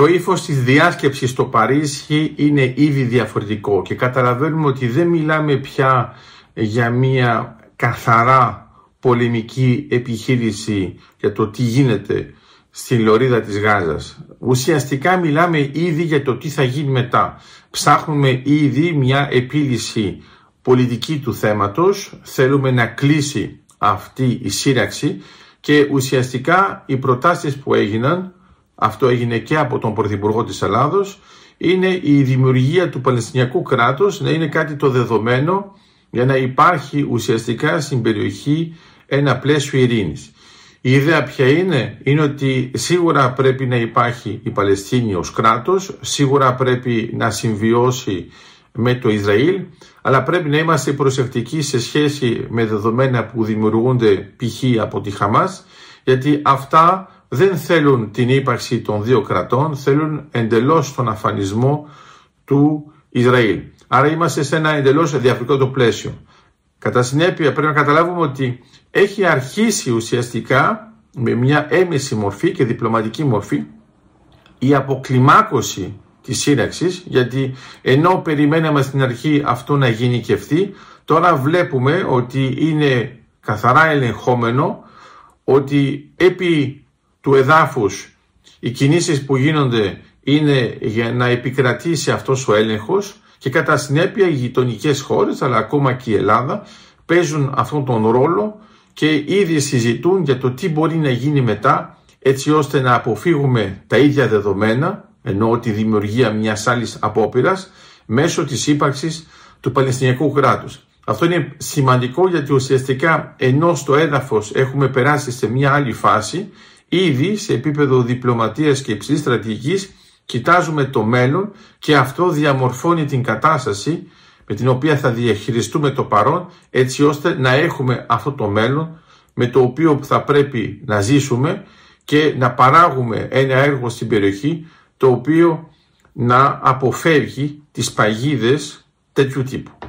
το ύφος της διάσκεψης στο Παρίσι είναι ήδη διαφορετικό και καταλαβαίνουμε ότι δεν μιλάμε πια για μια καθαρά πολεμική επιχείρηση για το τι γίνεται στην λωρίδα της Γάζας. Ουσιαστικά μιλάμε ήδη για το τι θα γίνει μετά. Ψάχνουμε ήδη μια επίλυση πολιτική του θέματος, θέλουμε να κλείσει αυτή η σύραξη και ουσιαστικά οι προτάσεις που έγιναν, αυτό έγινε και από τον Πρωθυπουργό της Ελλάδος, είναι η δημιουργία του Παλαιστινιακού κράτους να είναι κάτι το δεδομένο για να υπάρχει ουσιαστικά στην περιοχή ένα πλαίσιο ειρήνης. Η ιδέα ποια είναι, είναι ότι σίγουρα πρέπει να υπάρχει η Παλαιστίνη ως κράτος, σίγουρα πρέπει να συμβιώσει με το Ισραήλ, αλλά πρέπει να είμαστε προσεκτικοί σε σχέση με δεδομένα που δημιουργούνται π.χ. από τη Χαμάς, γιατί αυτά δεν θέλουν την ύπαρξη των δύο κρατών, θέλουν εντελώς τον αφανισμό του Ισραήλ. Άρα είμαστε σε ένα εντελώς διαφορετικό το πλαίσιο. Κατά συνέπεια πρέπει να καταλάβουμε ότι έχει αρχίσει ουσιαστικά με μια έμεση μορφή και διπλωματική μορφή η αποκλιμάκωση της σύραξης γιατί ενώ περιμέναμε στην αρχή αυτό να γίνει και αυτή τώρα βλέπουμε ότι είναι καθαρά ελεγχόμενο ότι επί του εδάφους οι κινήσεις που γίνονται είναι για να επικρατήσει αυτός ο έλεγχος και κατά συνέπεια οι γειτονικές χώρες αλλά ακόμα και η Ελλάδα παίζουν αυτόν τον ρόλο και ήδη συζητούν για το τι μπορεί να γίνει μετά έτσι ώστε να αποφύγουμε τα ίδια δεδομένα ενώ τη δημιουργία μιας άλλης απόπειρας μέσω της ύπαρξης του Παλαιστινιακού κράτους. Αυτό είναι σημαντικό γιατί ουσιαστικά ενώ στο έδαφος έχουμε περάσει σε μια άλλη φάση ήδη σε επίπεδο διπλωματίας και υψηλής στρατηγικής κοιτάζουμε το μέλλον και αυτό διαμορφώνει την κατάσταση με την οποία θα διαχειριστούμε το παρόν έτσι ώστε να έχουμε αυτό το μέλλον με το οποίο θα πρέπει να ζήσουμε και να παράγουμε ένα έργο στην περιοχή το οποίο να αποφεύγει τις παγίδες τέτοιου τύπου.